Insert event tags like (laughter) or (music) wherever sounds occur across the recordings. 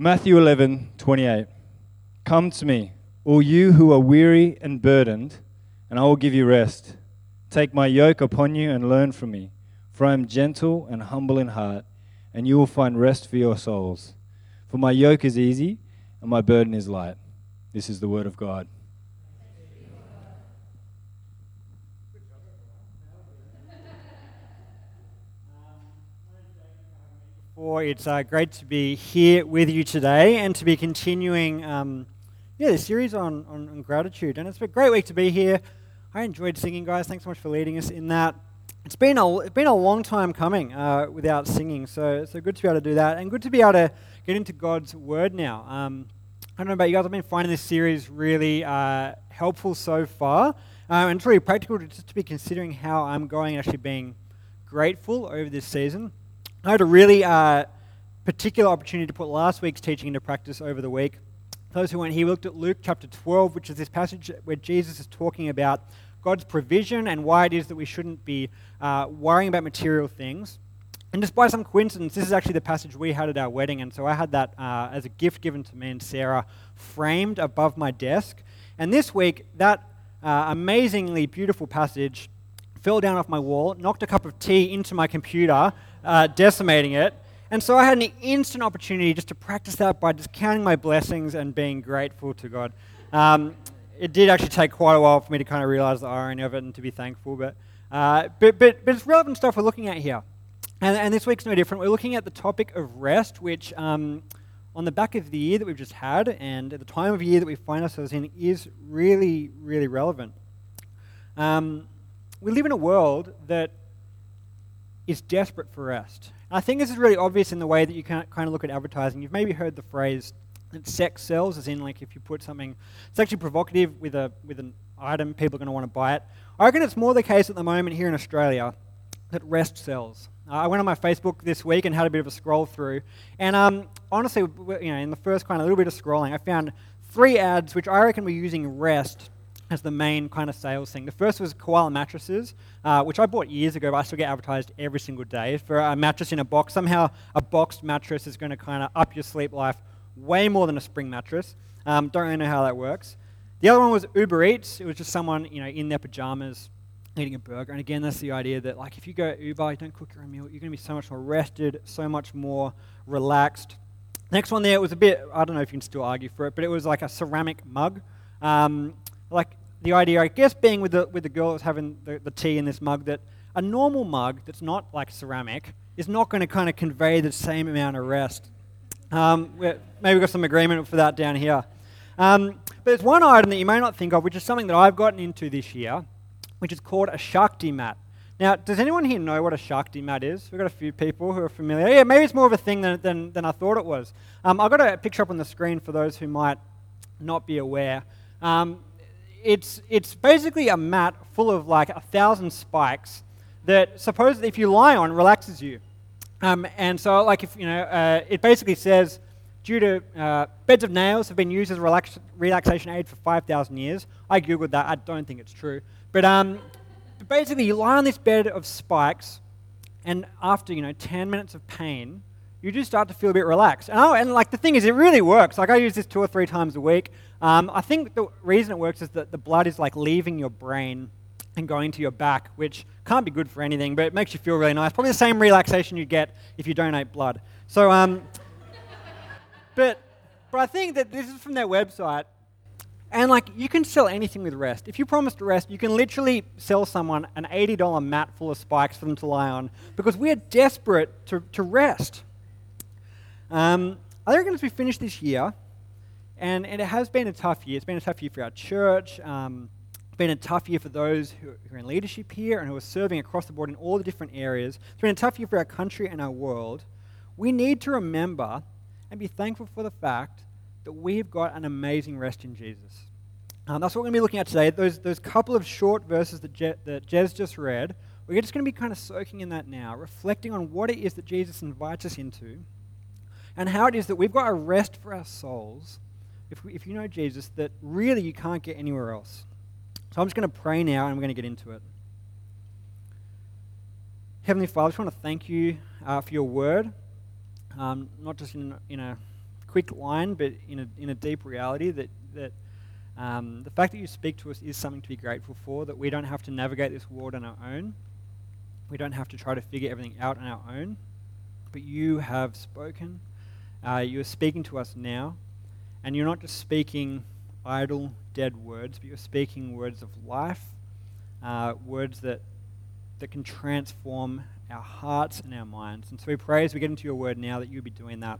Matthew 11, 28. Come to me, all you who are weary and burdened, and I will give you rest. Take my yoke upon you and learn from me, for I am gentle and humble in heart, and you will find rest for your souls. For my yoke is easy and my burden is light. This is the word of God. It's uh, great to be here with you today and to be continuing um, yeah, the series on, on, on gratitude. And been a great week to be here. I enjoyed singing, guys. Thanks so much for leading us in that. It's been a, it's been a long time coming uh, without singing, so, so good to be able to do that and good to be able to get into God's Word now. Um, I don't know about you guys, I've been finding this series really uh, helpful so far. Um, and it's really practical to, just to be considering how I'm going and actually being grateful over this season. I had a really uh, particular opportunity to put last week's teaching into practice over the week. Those who weren't here looked at Luke chapter 12, which is this passage where Jesus is talking about God's provision and why it is that we shouldn't be uh, worrying about material things. And just by some coincidence, this is actually the passage we had at our wedding. And so I had that uh, as a gift given to me and Sarah framed above my desk. And this week, that uh, amazingly beautiful passage fell down off my wall, knocked a cup of tea into my computer, uh, decimating it. And so I had an instant opportunity just to practice that by just counting my blessings and being grateful to God. Um, it did actually take quite a while for me to kind of realize the irony of it and to be thankful, but, uh, but, but, but it's relevant stuff we're looking at here. And, and this week's no different. We're looking at the topic of rest, which um, on the back of the year that we've just had and at the time of year that we find ourselves in is really, really relevant. Um, we live in a world that is desperate for rest. I think this is really obvious in the way that you kind of look at advertising. You've maybe heard the phrase that sex sells, as in like if you put something sexually provocative with a with an item, people are going to want to buy it. I reckon it's more the case at the moment here in Australia that rest sells. I went on my Facebook this week and had a bit of a scroll through, and um, honestly, you know, in the first kind of little bit of scrolling, I found three ads which I reckon were using rest as the main kind of sales thing. The first was koala mattresses, uh, which I bought years ago, but I still get advertised every single day for a mattress in a box. Somehow, a boxed mattress is going to kind of up your sleep life way more than a spring mattress. Um, don't really know how that works. The other one was Uber Eats. It was just someone, you know, in their pajamas eating a burger. And again, that's the idea that, like, if you go Uber, you don't cook your own meal, you're going to be so much more rested, so much more relaxed. Next one there was a bit, I don't know if you can still argue for it, but it was like a ceramic mug. Um, like the idea, I guess, being with the, with the girl that's having the, the tea in this mug, that a normal mug that's not like ceramic is not going to kind of convey the same amount of rest. Um, maybe we've got some agreement for that down here. Um, but there's one item that you may not think of, which is something that I've gotten into this year, which is called a Shakti mat. Now, does anyone here know what a Shakti mat is? We've got a few people who are familiar. Yeah, maybe it's more of a thing than, than, than I thought it was. Um, I've got a picture up on the screen for those who might not be aware. Um, it's, it's basically a mat full of like a thousand spikes that suppose if you lie on relaxes you. Um, and so, like, if you know, uh, it basically says, due to uh, beds of nails have been used as a relax- relaxation aid for 5,000 years. I googled that. I don't think it's true. But um, basically, you lie on this bed of spikes, and after you know 10 minutes of pain, you do start to feel a bit relaxed. And, oh, and like the thing is, it really works. Like I use this two or three times a week. Um, I think the reason it works is that the blood is like leaving your brain and going to your back, which can't be good for anything, but it makes you feel really nice. Probably the same relaxation you get if you donate blood. So, um, (laughs) but, but I think that this is from their website. And like you can sell anything with rest. If you promise to rest, you can literally sell someone an $80 mat full of spikes for them to lie on because we are desperate to, to rest. Um, I reckon as we finish this year, and, and it has been a tough year. It's been a tough year for our church. Um, it's been a tough year for those who, who are in leadership here and who are serving across the board in all the different areas. It's been a tough year for our country and our world. We need to remember and be thankful for the fact that we've got an amazing rest in Jesus. Um, that's what we're going to be looking at today. Those, those couple of short verses that, Je- that Jez just read, we're just going to be kind of soaking in that now, reflecting on what it is that Jesus invites us into, and how it is that we've got a rest for our souls if, if you know Jesus, that really you can't get anywhere else. So I'm just going to pray now and we're going to get into it. Heavenly Father, I just want to thank you uh, for your word, um, not just in, in a quick line, but in a, in a deep reality that, that um, the fact that you speak to us is something to be grateful for, that we don't have to navigate this world on our own. We don't have to try to figure everything out on our own. But you have spoken. Uh, you are speaking to us now. And you're not just speaking idle, dead words, but you're speaking words of life, uh, words that, that can transform our hearts and our minds. And so we pray as we get into your word now that you'd be doing that,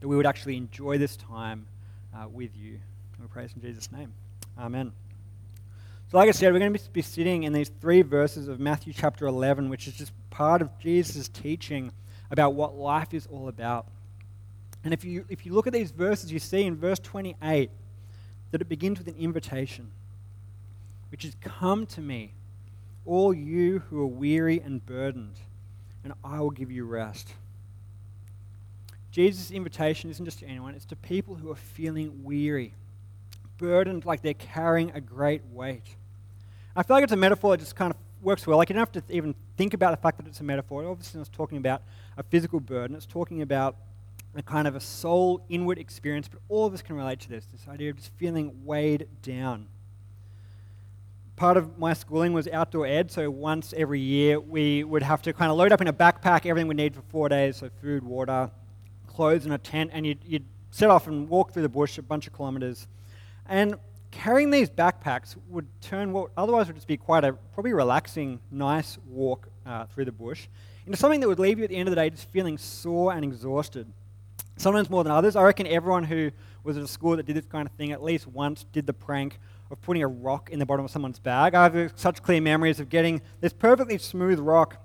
that we would actually enjoy this time uh, with you. And we pray in Jesus' name. Amen. So, like I said, we're going to be sitting in these three verses of Matthew chapter 11, which is just part of Jesus' teaching about what life is all about. And if you, if you look at these verses, you see in verse 28 that it begins with an invitation, which is Come to me, all you who are weary and burdened, and I will give you rest. Jesus' invitation isn't just to anyone, it's to people who are feeling weary, burdened like they're carrying a great weight. I feel like it's a metaphor that just kind of works well. Like you don't have to even think about the fact that it's a metaphor. Obviously, it's talking about a physical burden. It's talking about a kind of a soul inward experience, but all of us can relate to this this idea of just feeling weighed down. Part of my schooling was outdoor ed, so once every year we would have to kind of load up in a backpack everything we need for four days so food, water, clothes, and a tent, and you'd, you'd set off and walk through the bush a bunch of kilometers. And carrying these backpacks would turn what otherwise would just be quite a probably relaxing, nice walk uh, through the bush into something that would leave you at the end of the day just feeling sore and exhausted. Sometimes more than others. I reckon everyone who was at a school that did this kind of thing at least once did the prank of putting a rock in the bottom of someone's bag. I have such clear memories of getting this perfectly smooth rock,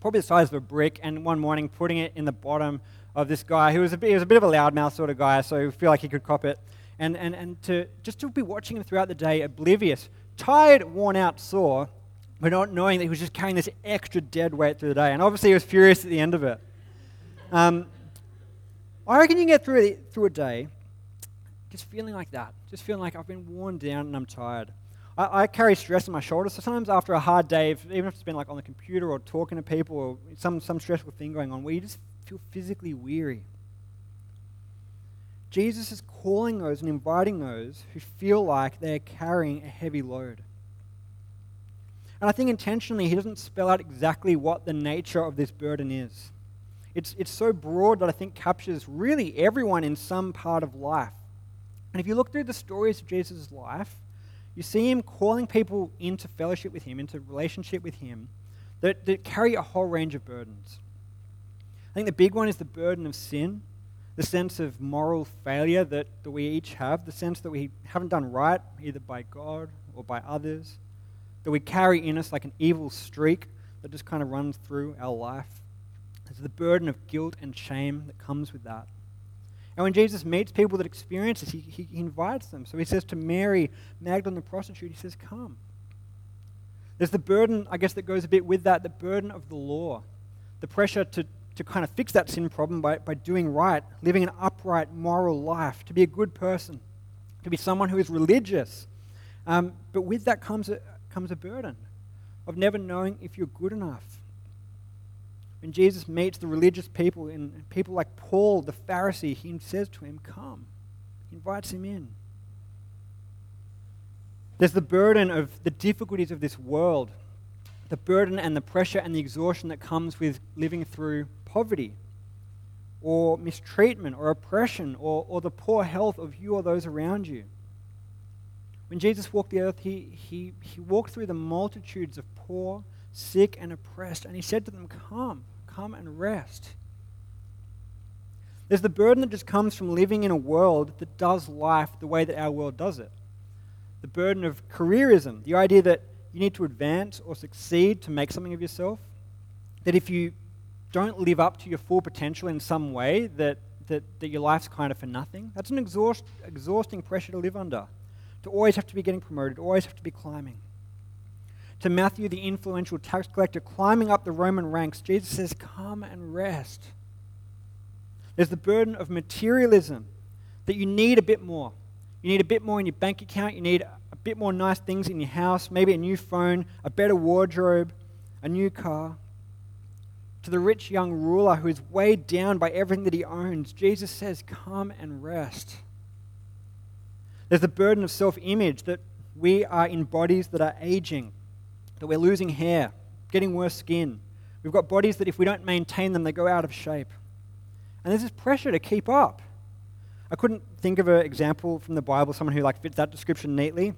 probably the size of a brick, and one morning putting it in the bottom of this guy who was a bit, he was a bit of a loudmouth sort of guy, so I feel like he could cop it. And, and, and to just to be watching him throughout the day, oblivious, tired, worn out, sore, but not knowing that he was just carrying this extra dead weight through the day. And obviously, he was furious at the end of it. Um, I reckon you can get through, through a day just feeling like that, just feeling like I've been worn down and I'm tired. I, I, carry stress on my shoulders, so sometimes after a hard day, if, even if it's been like on the computer or talking to people or some, some stressful thing going on, where you just feel physically weary. Jesus is calling those and inviting those who feel like they're carrying a heavy load. And I think intentionally, he doesn't spell out exactly what the nature of this burden is. It's, it's so broad that I think captures really everyone in some part of life. And if you look through the stories of Jesus' life, you see him calling people into fellowship with him, into relationship with him, that, that carry a whole range of burdens. I think the big one is the burden of sin, the sense of moral failure that, that we each have, the sense that we haven't done right, either by God or by others that we carry in us like an evil streak that just kind of runs through our life. There's the burden of guilt and shame that comes with that. And when Jesus meets people that experience this, he, he invites them. So he says to Mary, Magdalene, the prostitute, he says, Come. There's the burden, I guess, that goes a bit with that the burden of the law, the pressure to, to kind of fix that sin problem by, by doing right, living an upright, moral life, to be a good person, to be someone who is religious. Um, but with that comes a, comes a burden of never knowing if you're good enough. When Jesus meets the religious people and people like Paul, the Pharisee, he says to him, Come. He invites him in. There's the burden of the difficulties of this world, the burden and the pressure and the exhaustion that comes with living through poverty or mistreatment or oppression or, or the poor health of you or those around you. When Jesus walked the earth, he, he, he walked through the multitudes of poor, sick, and oppressed, and he said to them, Come, come and rest. There's the burden that just comes from living in a world that does life the way that our world does it. The burden of careerism, the idea that you need to advance or succeed to make something of yourself. That if you don't live up to your full potential in some way, that, that, that your life's kind of for nothing. That's an exhaust, exhausting pressure to live under to always have to be getting promoted, always have to be climbing. To Matthew, the influential tax collector, climbing up the Roman ranks, Jesus says, Come and rest. There's the burden of materialism that you need a bit more. You need a bit more in your bank account, you need a bit more nice things in your house, maybe a new phone, a better wardrobe, a new car. to the rich young ruler who is weighed down by everything that he owns, Jesus says, Come and rest. There's the burden of self image that we are in bodies that are aging, that we're losing hair, getting worse skin. We've got bodies that if we don't maintain them, they go out of shape. And there's this pressure to keep up. I couldn't think of an example from the Bible, someone who like fits that description neatly.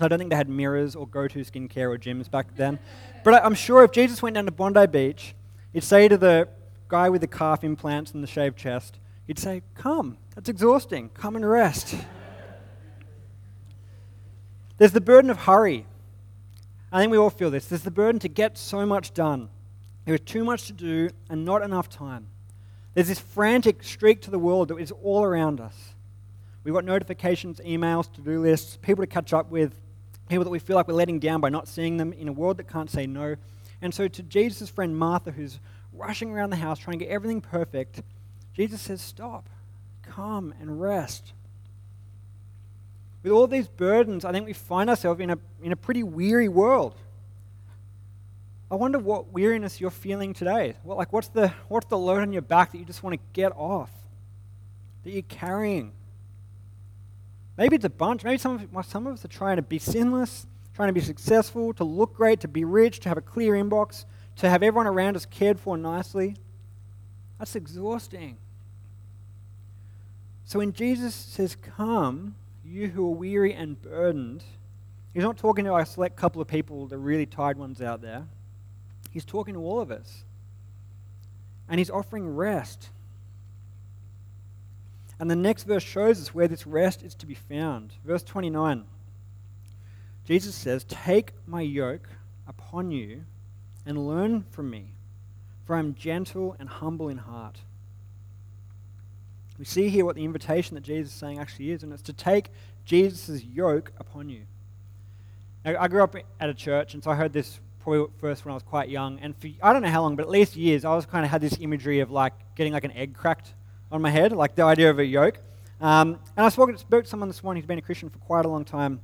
I don't think they had mirrors or go-to skincare or gyms back then. But I'm sure if Jesus went down to Bondi Beach, he'd say to the guy with the calf implants and the shaved chest, he'd say, Come, that's exhausting. Come and rest. There's the burden of hurry. I think we all feel this. There's the burden to get so much done. There is too much to do and not enough time. There's this frantic streak to the world that is all around us. We've got notifications, emails, to do lists, people to catch up with, people that we feel like we're letting down by not seeing them in a world that can't say no. And so, to Jesus' friend Martha, who's rushing around the house trying to get everything perfect, Jesus says, Stop, come and rest. With all these burdens, I think we find ourselves in a, in a pretty weary world. I wonder what weariness you're feeling today. What, like, what's the, what's the load on your back that you just want to get off? That you're carrying? Maybe it's a bunch. Maybe some of, some of us are trying to be sinless, trying to be successful, to look great, to be rich, to have a clear inbox, to have everyone around us cared for nicely. That's exhausting. So when Jesus says, Come, you who are weary and burdened, he's not talking to a select couple of people, the really tired ones out there. He's talking to all of us. And he's offering rest. And the next verse shows us where this rest is to be found. Verse 29. Jesus says, Take my yoke upon you and learn from me, for I am gentle and humble in heart. We see here what the invitation that Jesus is saying actually is, and it's to take Jesus' yoke upon you. Now, I grew up at a church, and so I heard this probably first when I was quite young, and for I don't know how long, but at least years, I was kind of had this imagery of like getting like an egg cracked on my head, like the idea of a yoke. Um, and I spoke, spoke to someone this morning who's been a Christian for quite a long time.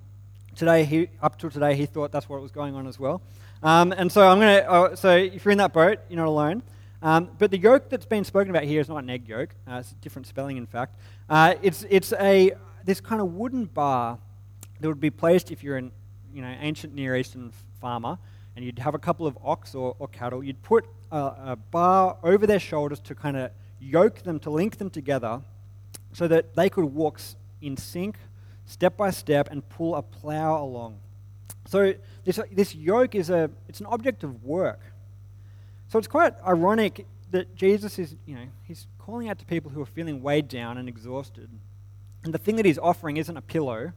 Today, he, up till today, he thought that's what was going on as well. Um, and so I'm to. Uh, so if you're in that boat, you're not alone. Um, but the yoke that's been spoken about here is not an egg yolk. Uh, it's a different spelling, in fact. Uh, it's it's a this kind of wooden bar that would be placed if you're an you know ancient Near Eastern farmer, and you'd have a couple of ox or, or cattle. You'd put a, a bar over their shoulders to kind of yoke them to link them together, so that they could walk in sync, step by step, and pull a plow along. So this this yoke is a it's an object of work. So it's quite ironic that Jesus is, you know, he's calling out to people who are feeling weighed down and exhausted. And the thing that he's offering isn't a pillow,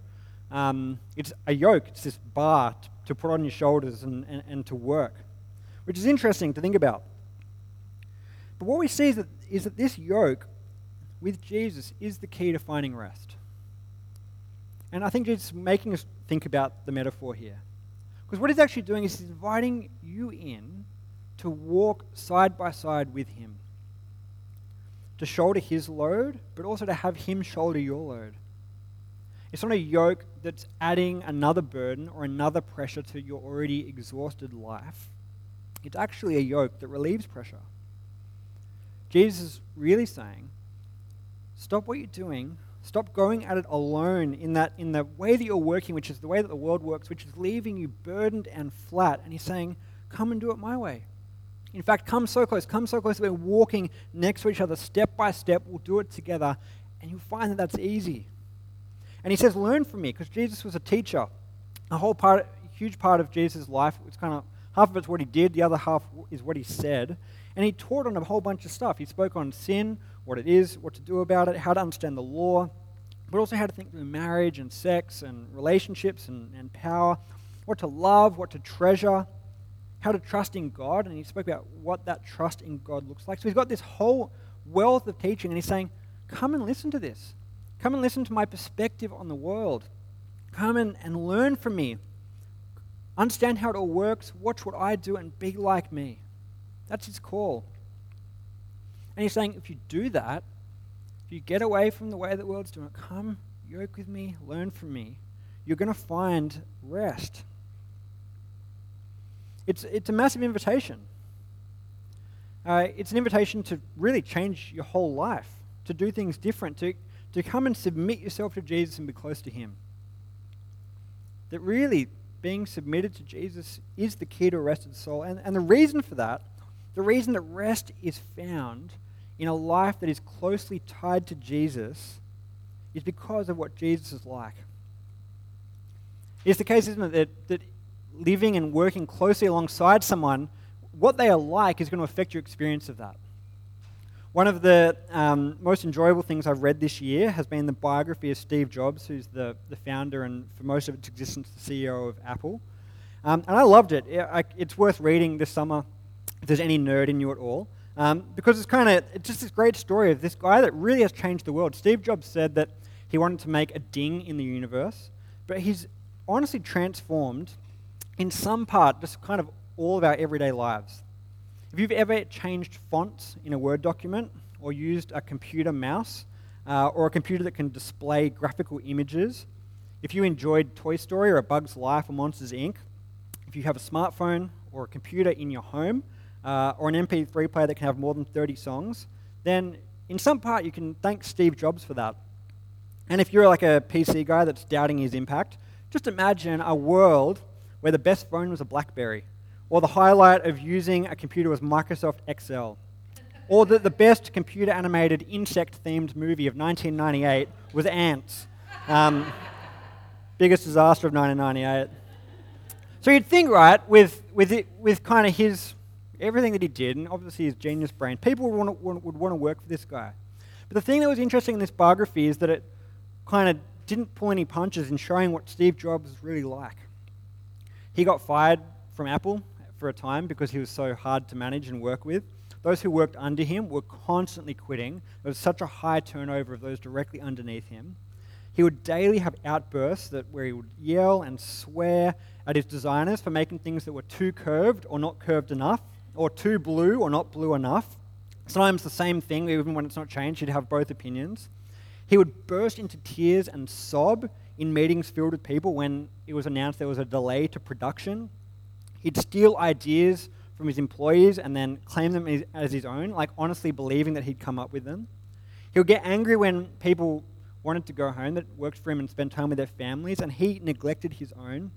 um, it's a yoke, it's this bar to, to put on your shoulders and, and, and, to work, which is interesting to think about. But what we see is that, is that this yoke with Jesus is the key to finding rest. And I think is making us think about the metaphor here. Because what he's actually doing is he's inviting you in to walk side by side with Him, to shoulder His load, but also to have Him shoulder your load. It's not a yoke that's adding another burden or another pressure to your already exhausted life. It's actually a yoke that relieves pressure. Jesus is really saying, stop what you're doing, stop going at it alone in that in the way that you're working, which is the way that the world works, which is leaving you burdened and flat. And he's saying, come and do it my way. In fact, come so close, come so close we're walking next to each other step by step. We'll do it together, and you'll find that that's easy. And he says, Learn from me, because Jesus was a teacher. A whole part, a huge part of Jesus' life, it's kind of half of it's what he did, the other half is what he said. And he taught on a whole bunch of stuff. He spoke on sin, what it is, what to do about it, how to understand the law, but also how to think through marriage and sex and relationships and, and power, what to love, what to treasure how to trust in God, and he spoke about what that trust in God looks like. So he's got this whole wealth of teaching, and he's saying, Come and listen to this. Come and listen to my perspective on the world. Come and, and learn from me. Understand how it all works. Watch what I do and be like me. That's his call. And he's saying, if you do that, if you get away from the way the world's doing it, come, yoke with me, learn from me, you're going to find rest. It's, it's a massive invitation. Uh, it's an invitation to really change your whole life, to do things different, to, to come and submit yourself to Jesus and be close to Him. That really being submitted to Jesus is the key to a rested soul. And, and the reason for that, the reason that rest is found in a life that is closely tied to Jesus, is because of what Jesus is like. It's the case, isn't it, that, that living and working closely alongside someone, what they are like is going to affect your experience of that. One of the um, most enjoyable things I've read this year has been the biography of Steve Jobs, who's the, the founder and, for most of its existence, the CEO of Apple. Um, and I loved it. it I, it's worth reading this summer if there's any nerd in you at all. Um, because it's kind of it's just this great story of this guy that really has changed the world. Steve Jobs said that he wanted to make a ding in the universe, but he's honestly transformed, in some part, just kind of all of our everyday lives. If you've ever changed fonts in a Word document or used a computer mouse uh, or a computer that can display graphical images, if you enjoyed Toy Story or A Bug's Life or Monsters Inc., if you have a smartphone or a computer in your home uh, or an MP3 player that can have more than 30 songs, then in some part you can thank Steve Jobs for that. And if you're like a PC guy that's doubting his impact, just imagine a world where the best phone was a Blackberry or the highlight of using a computer was Microsoft Excel, or that the best computer animated insect themed movie of 1998 was Antz. Um, (laughs) biggest disaster of 1998. So you'd think, right, with, with, it, with kind of his, everything that he did, and obviously his genius brain, people would want, to, would want to work for this guy. But the thing that was interesting in this biography is that it kind of didn't pull any punches in showing what Steve Jobs was really like. He got fired from Apple for a time because he was so hard to manage and work with. Those who worked under him were constantly quitting. There was such a high turnover of those directly underneath him. He would daily have outbursts that where he would yell and swear at his designers for making things that were too curved or not curved enough, or too blue or not blue enough. Sometimes the same thing, even when it's not changed, he'd have both opinions. He would burst into tears and sob in meetings filled with people when it was announced there was a delay to production He'd steal ideas from his employees and then claim them as his own, like honestly believing that he'd come up with them. He would get angry when people wanted to go home that worked for him and spend time with their families, and he neglected his own.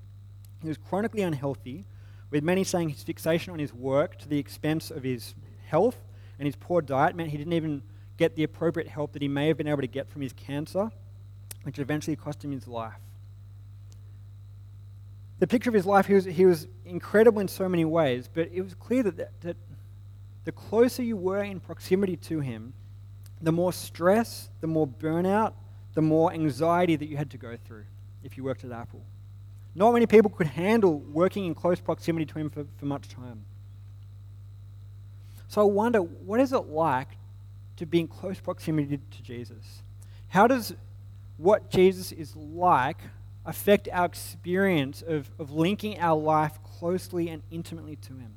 He was chronically unhealthy, with many saying his fixation on his work to the expense of his health and his poor diet meant he didn't even get the appropriate help that he may have been able to get from his cancer, which eventually cost him his life the picture of his life, he was, he was incredible in so many ways, but it was clear that, that, that the closer you were in proximity to him, the more stress, the more burnout, the more anxiety that you had to go through if you worked at Apple. Not many people could handle working in close proximity to him for, for much time. So I wonder, what is it like to be in close proximity to Jesus? How does what Jesus is like affect our experience of, of linking our life closely and intimately to Him.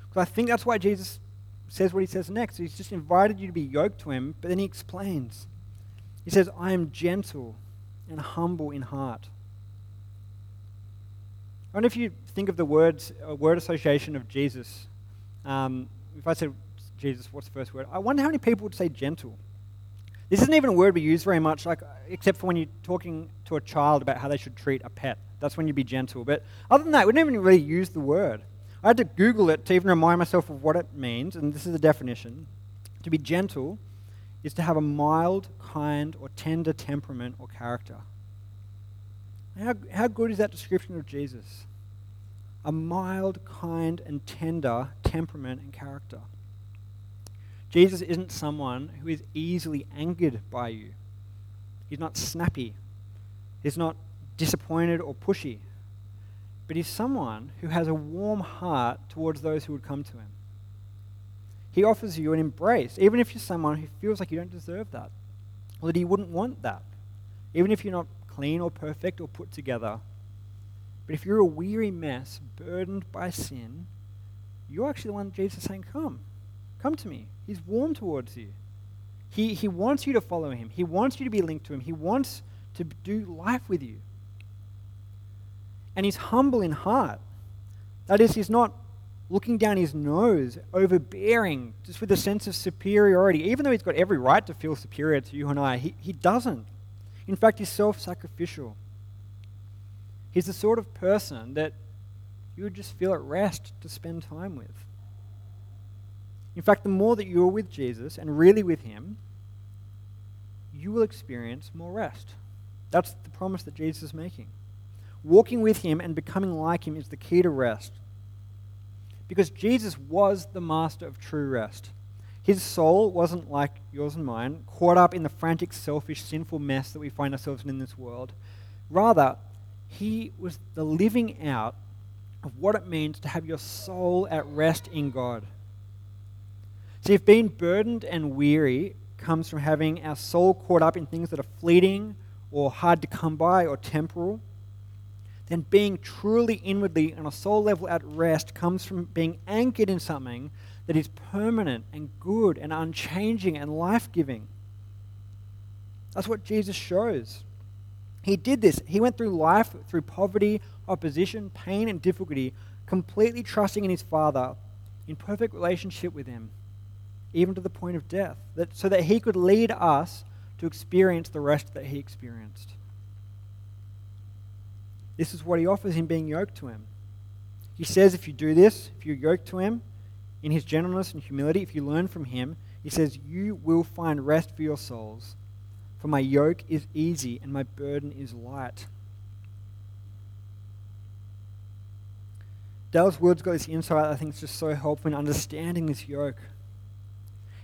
Because I think that's why Jesus says what He says next. He's just invited you to be yoked to Him, but then He explains. He says, I am gentle and humble in heart. I wonder if you think of the words, uh, word association of Jesus. Um, if I said Jesus, what's the first word? I wonder how many people would say gentle. This isn't even a word we use very much, like except for when you're talking to a child about how they should treat a pet. That's when you'd be gentle. But other than that, we don't even really use the word. I had to Google it to even remind myself of what it means, and this is the definition. To be gentle is to have a mild, kind, or tender temperament or character. How, how good is that description of Jesus? A mild, kind, and tender temperament and character. Jesus isn't someone who is easily angered by you. He's not snappy. He's not disappointed or pushy. But he's someone who has a warm heart towards those who would come to him. He offers you an embrace, even if you're someone who feels like you don't deserve that, or that he wouldn't want that, even if you're not clean or perfect or put together. But if you're a weary mess, burdened by sin, you're actually the one Jesus is saying, Come, come to me. He's warm towards you. He, he wants you to follow him. He wants you to be linked to him. He wants to do life with you. And he's humble in heart. That is, he's not looking down his nose, overbearing, just with a sense of superiority. Even though he's got every right to feel superior to you and I, he, he doesn't. In fact, he's self sacrificial. He's the sort of person that you would just feel at rest to spend time with. In fact, the more that you are with Jesus and really with Him, you will experience more rest. That's the promise that Jesus is making. Walking with Him and becoming like Him is the key to rest. Because Jesus was the master of true rest. His soul wasn't like yours and mine, caught up in the frantic, selfish, sinful mess that we find ourselves in in this world. Rather, he was the living out of what it means to have your soul at rest in God. See, if being burdened and weary comes from having our soul caught up in things that are fleeting or hard to come by or temporal, then being truly inwardly on a soul level at rest comes from being anchored in something that is permanent and good and unchanging and life giving. That's what Jesus shows. He did this. He went through life through poverty, opposition, pain, and difficulty, completely trusting in his Father, in perfect relationship with him, even to the point of death, that, so that he could lead us to experience the rest that he experienced. This is what he offers in being yoked to him. He says, if you do this, if you're yoked to him in his gentleness and humility, if you learn from him, he says, you will find rest for your souls. For my yoke is easy and my burden is light. Dallas Willard got this insight I think is just so helpful in understanding this yoke.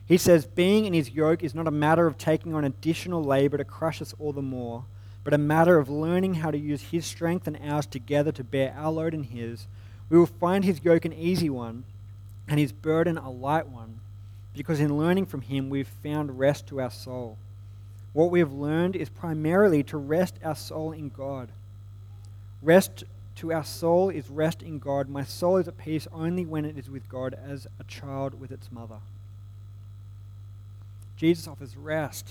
He says, Being in his yoke is not a matter of taking on additional labor to crush us all the more, but a matter of learning how to use his strength and ours together to bear our load and his. We will find his yoke an easy one and his burden a light one, because in learning from him we've found rest to our soul. What we have learned is primarily to rest our soul in God. Rest to our soul is rest in God. My soul is at peace only when it is with God as a child with its mother. Jesus offers rest.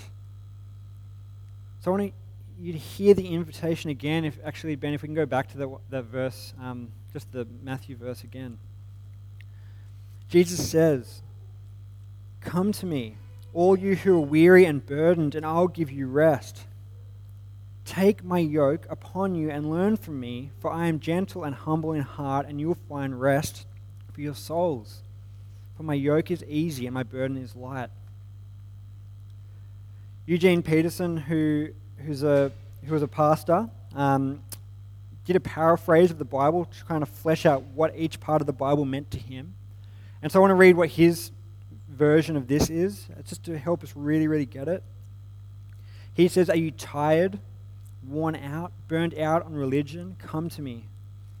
So I want you to hear the invitation again. If actually, Ben, if we can go back to the, the verse, um, just the Matthew verse again. Jesus says, Come to me, all you who are weary and burdened, and I'll give you rest. Take my yoke upon you and learn from me, for I am gentle and humble in heart, and you will find rest for your souls. For my yoke is easy and my burden is light. Eugene Peterson, who, who's a, who was a pastor, um, did a paraphrase of the Bible to kind of flesh out what each part of the Bible meant to him. And so I want to read what his version of this is, just to help us really, really get it. He says, Are you tired? worn out, burned out on religion, come to me.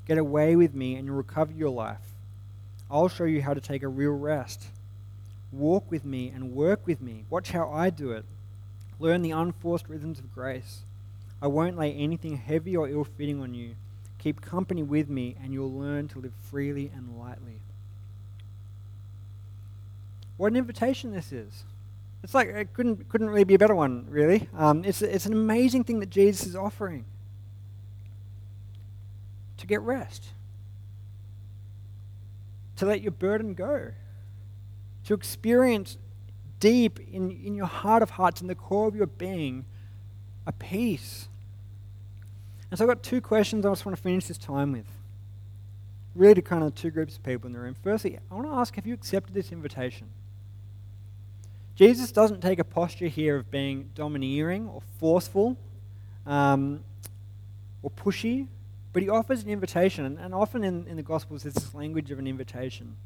Get away with me and you'll recover your life. I'll show you how to take a real rest. Walk with me and work with me. Watch how I do it. Learn the unforced rhythms of grace. I won't lay anything heavy or ill fitting on you. Keep company with me and you'll learn to live freely and lightly. What an invitation this is. It's like it couldn't couldn't really be a better one, really. Um, it's it's an amazing thing that Jesus is offering to get rest, to let your burden go, to experience deep in, in your heart of hearts, in the core of your being, a peace. And so I've got two questions I just want to finish this time with. Really to kind of two groups of people in the room. Firstly, I want to ask have you accepted this invitation? Jesus doesn't take a posture here of being domineering or forceful um, or pushy, but he offers an invitation. And, often in, in the Gospels, there's this language of an invitation.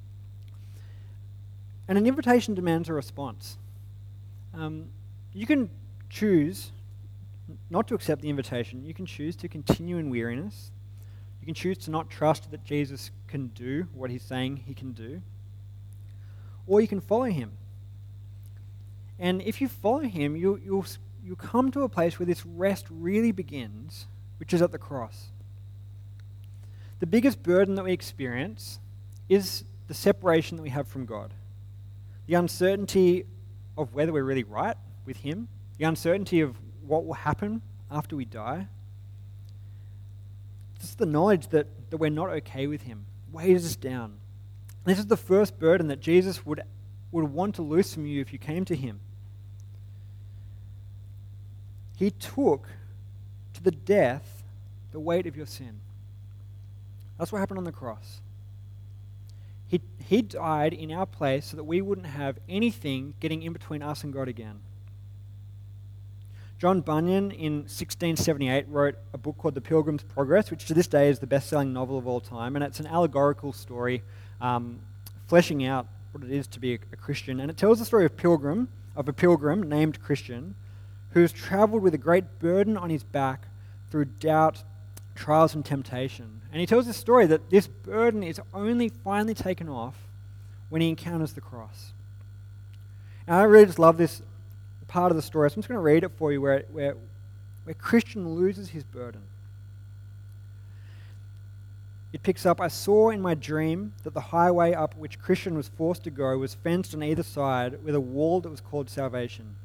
And an invitation demands a response. Um, you can choose not to accept the invitation. You can choose to continue in weariness. You can choose to not trust that Jesus can do what he's saying he can do. Or you can follow him and if you follow him, you, you'll, you'll come to a place where this rest really begins, which is at the cross. The biggest burden that we experience is the separation that we have from God. The uncertainty of whether we're really right with Him, the uncertainty of what will happen after we die. Just the knowledge that, that we're not okay with Him weighs us down. This is the first burden that Jesus would, would want to loose from you if you came to him. He took to the death the weight of your sin. That's what happened on the cross. He, he died in our place so that we wouldn't have anything getting in between us and God again. John Bunyan in 1678 wrote a book called The Pilgrim's Progress, which to this day is the best selling novel of all time. And it's an allegorical story um, fleshing out what it is to be a, a Christian. And it tells the story of pilgrim, of a pilgrim named Christian, who has traveled with a great burden on his back through doubt, trials, and temptation. And he tells the story that this burden is only finally taken off when he encounters the cross. And I really just love this part of the story. So I'm just going to read it for you where, where, where Christian loses his burden. It picks up I saw in my dream that the highway up which Christian was forced to go was fenced on either side with a wall that was called salvation.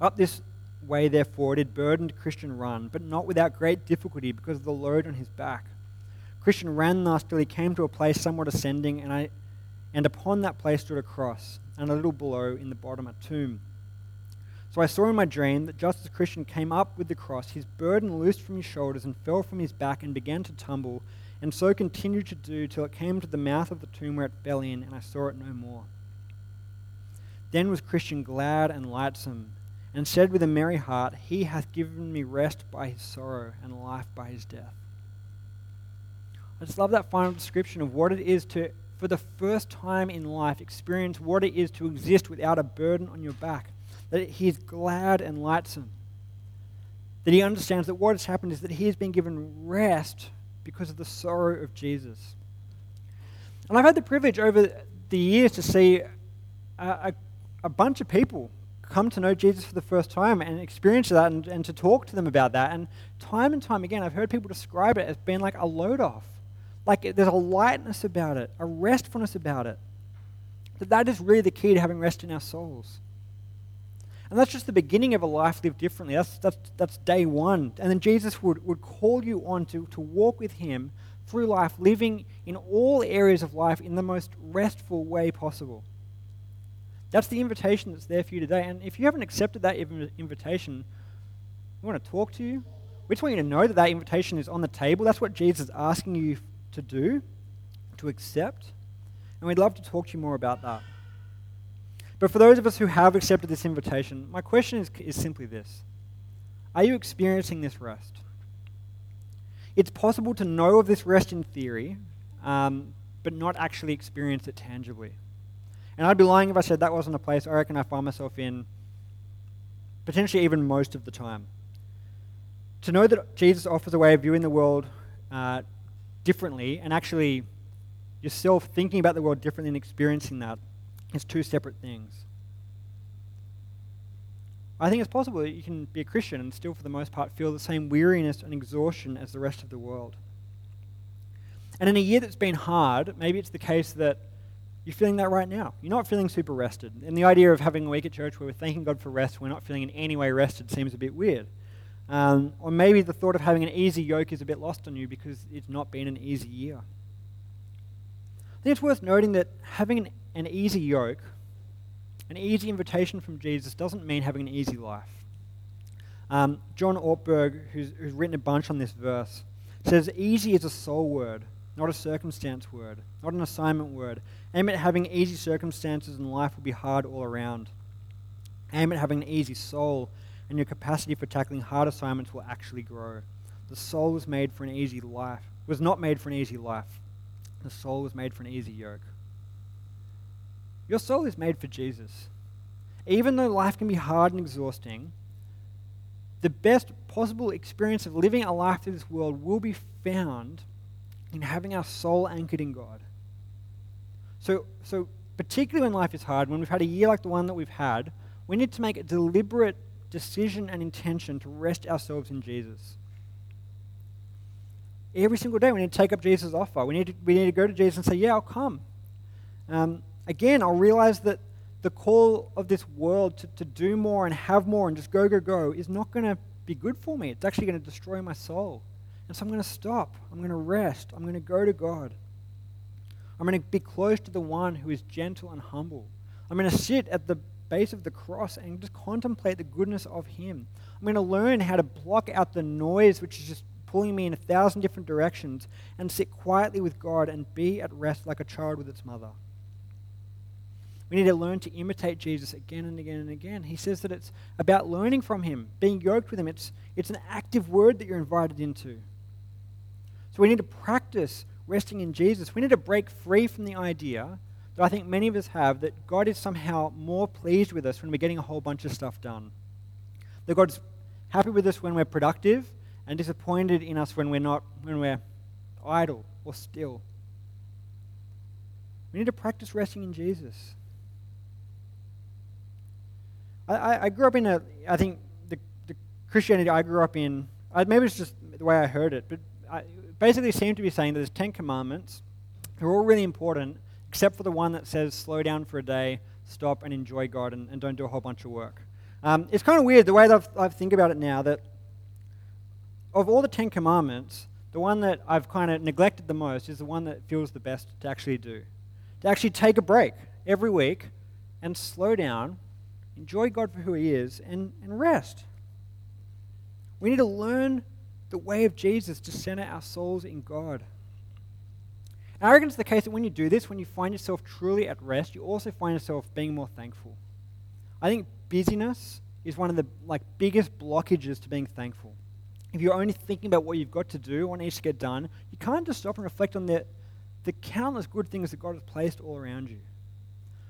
Up this way, therefore, did burdened Christian run, but not without great difficulty because of the load on his back. Christian ran thus till he came to a place somewhat ascending, and, I, and upon that place stood a cross, and a little below in the bottom a tomb. So I saw in my dream that just as Christian came up with the cross, his burden loosed from his shoulders and fell from his back and began to tumble, and so continued to do till it came to the mouth of the tomb where it fell in, and I saw it no more. Then was Christian glad and lightsome and said with a merry heart, He hath given me rest by his sorrow and life by his death. I just love that final description of what it is to, for the first time in life, experience what it is to exist without a burden on your back. That he is glad and lightsome. That he understands that what has happened is that he has been given rest because of the sorrow of Jesus. And I've had the privilege over the years to see a, a, a bunch of people come to know Jesus for the first time and experience that and, and to talk to them about that. And time and time again, I've heard people describe it as being like a load off. Like there's a lightness about it, a restfulness about it. That that is really the key to having rest in our souls. And that's just the beginning of a life lived differently. That's, that's, that's day one. And then Jesus would, would call you on to, to walk with him through life, living in all areas of life in the most restful way possible. That's the invitation that's there for you today. And if you haven't accepted that invitation, we want to talk to you. We just want you to know that that invitation is on the table. That's what Jesus is asking you to do, to accept. And we'd love to talk to you more about that. But for those of us who have accepted this invitation, my question is, is simply this Are you experiencing this rest? It's possible to know of this rest in theory, um, but not actually experience it tangibly. And I'd be lying if I said that wasn't a place I reckon I find myself in potentially even most of the time. To know that Jesus offers a way of viewing the world uh, differently and actually yourself thinking about the world differently and experiencing that is two separate things. I think it's possible that you can be a Christian and still, for the most part, feel the same weariness and exhaustion as the rest of the world. And in a year that's been hard, maybe it's the case that you're feeling that right now. You're not feeling super rested. And the idea of having a week at church where we're thanking God for rest, we're not feeling in any way rested, seems a bit weird. Um, or maybe the thought of having an easy yoke is a bit lost on you because it's not been an easy year. I think it's worth noting that having an, easy yoke, an easy invitation from Jesus, doesn't mean having an easy life. Um, John Ortberg, who's, who's written a bunch on this verse, says easy is a soul word not a circumstance word, not an assignment word. Aim at having easy circumstances and life will be hard all around. Aim at having an easy soul, and your capacity for tackling hard assignments will actually grow. The soul was made for an easy life, was not made for an easy life. The soul was made for an easy yoke. Your soul is made for Jesus. Even though life can be hard and exhausting, the best possible experience of living a life in this world will be found in having our soul anchored in God. So, so particularly when life is hard, when we've had a year like the one that we've had, we need to make a deliberate decision and intention to rest ourselves in Jesus. Every single day, we need to take up Jesus' offer. We need to, we need to go to Jesus and say, Yeah, I'll come. Um, again, I'll realize that the call of this world to, to do more and have more and just go, go, go is not going to be good for me. It's actually going to destroy my soul. And so I'm going to stop. I'm going to rest. I'm going to go to God. I'm going to be close to the one who is gentle and humble. I'm going to sit at the base of the cross and just contemplate the goodness of Him. I'm going to learn how to block out the noise which is just pulling me in a thousand different directions and sit quietly with God and be at rest like a child with its mother. We need to learn to imitate Jesus again and again and again. He says that it's about learning from him, being yoked with him. It's, it's an active word that you're invited into. So we need to practice resting in Jesus. We need to break free from the idea that I think many of us have that God is somehow more pleased with us when we're getting a whole bunch of stuff done. That God's happy with us when we're productive and disappointed in us when we're not, when we're idle or still. We need to practice resting in Jesus. I, I grew up in a, I think the, the Christianity I grew up in, I, maybe it's just the way I heard it, but I, basically seem to be saying that there's Ten Commandments. They're all really important, except for the one that says slow down for a day, stop and enjoy God, and, and don't do a whole bunch of work. Um, it's kind of weird the way that I think about it now that of all the Ten Commandments, the one that I've kind of neglected the most is the one that feels the best to actually do. To actually take a break every week and slow down enjoy God for who He is, and, and rest. We need to learn the way of Jesus to center our souls in God. And I reckon it's the case that when you do this, when you find yourself truly at rest, you also find yourself being more thankful. I think busyness is one of the like biggest blockages to being thankful. If you're only thinking about what you've got to do, what needs to get done, you can't just stop and reflect on the, the countless good things that God has placed all around you.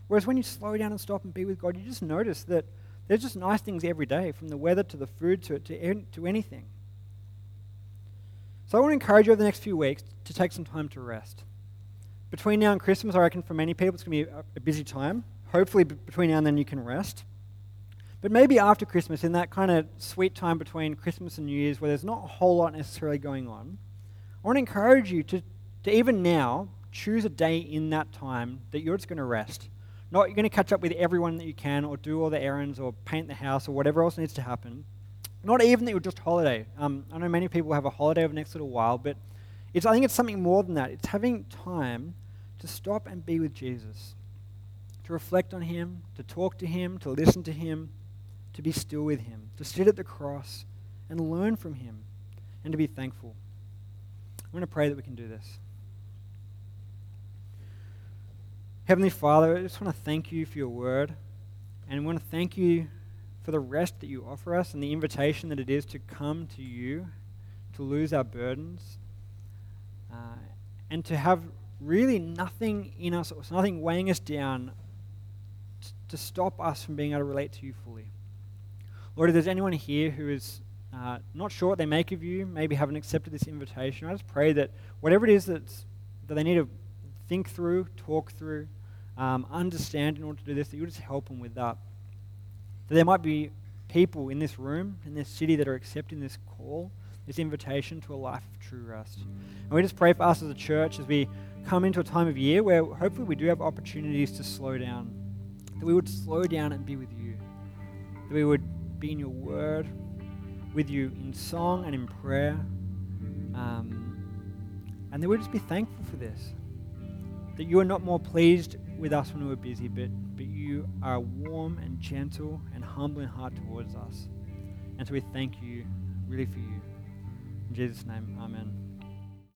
Whereas when you slow down and stop and be with God, you just notice that there's just nice things every day, from the weather to the food to, to, to anything. So I want to encourage you over the next few weeks to take some time to rest. Between now and Christmas, I reckon for many people it's going to be a, busy time. Hopefully, between now and then, you can rest. But maybe after Christmas, in that kind of sweet time between Christmas and New Year's where there's not a whole lot necessarily going on, I want to encourage you to, to even now choose a day in that time that you're just going to rest. Not you're going to catch up with everyone that you can or do all the errands or paint the house or whatever else needs to happen. Not even that you'll just holiday. Um, I know many people have a holiday over the next little while, but it's, I think it's something more than that. It's having time to stop and be with Jesus, to reflect on Him, to talk to Him, to listen to Him, to be still with Him, to sit at the cross and learn from Him, and to be thankful. I'm going to pray that we can do this. Heavenly Father, I just want to thank you for your word. And I want to thank you for the rest that you offer us and the invitation that it is to come to you, to lose our burdens, uh, and to have really nothing in us, nothing weighing us down t- to stop us from being able to relate to you fully. Lord, if there's anyone here who is uh, not sure what they make of you, maybe haven't accepted this invitation, I just pray that whatever it is that's, that they need to think through, talk through, um, understand in order to do this, that you just help them with that. That there might be people in this room, in this city, that are accepting this call, this invitation to a life of true rest. And we just pray for us as a church as we come into a time of year where hopefully we do have opportunities to slow down. That we would slow down and be with you. That we would be in your word, with you in song and in prayer. Um, and that we'd just be thankful for this. That you are not more pleased with us when we were busy, but, but you are warm and gentle and humble in heart towards us. And so we thank you really for you. In Jesus' name, amen.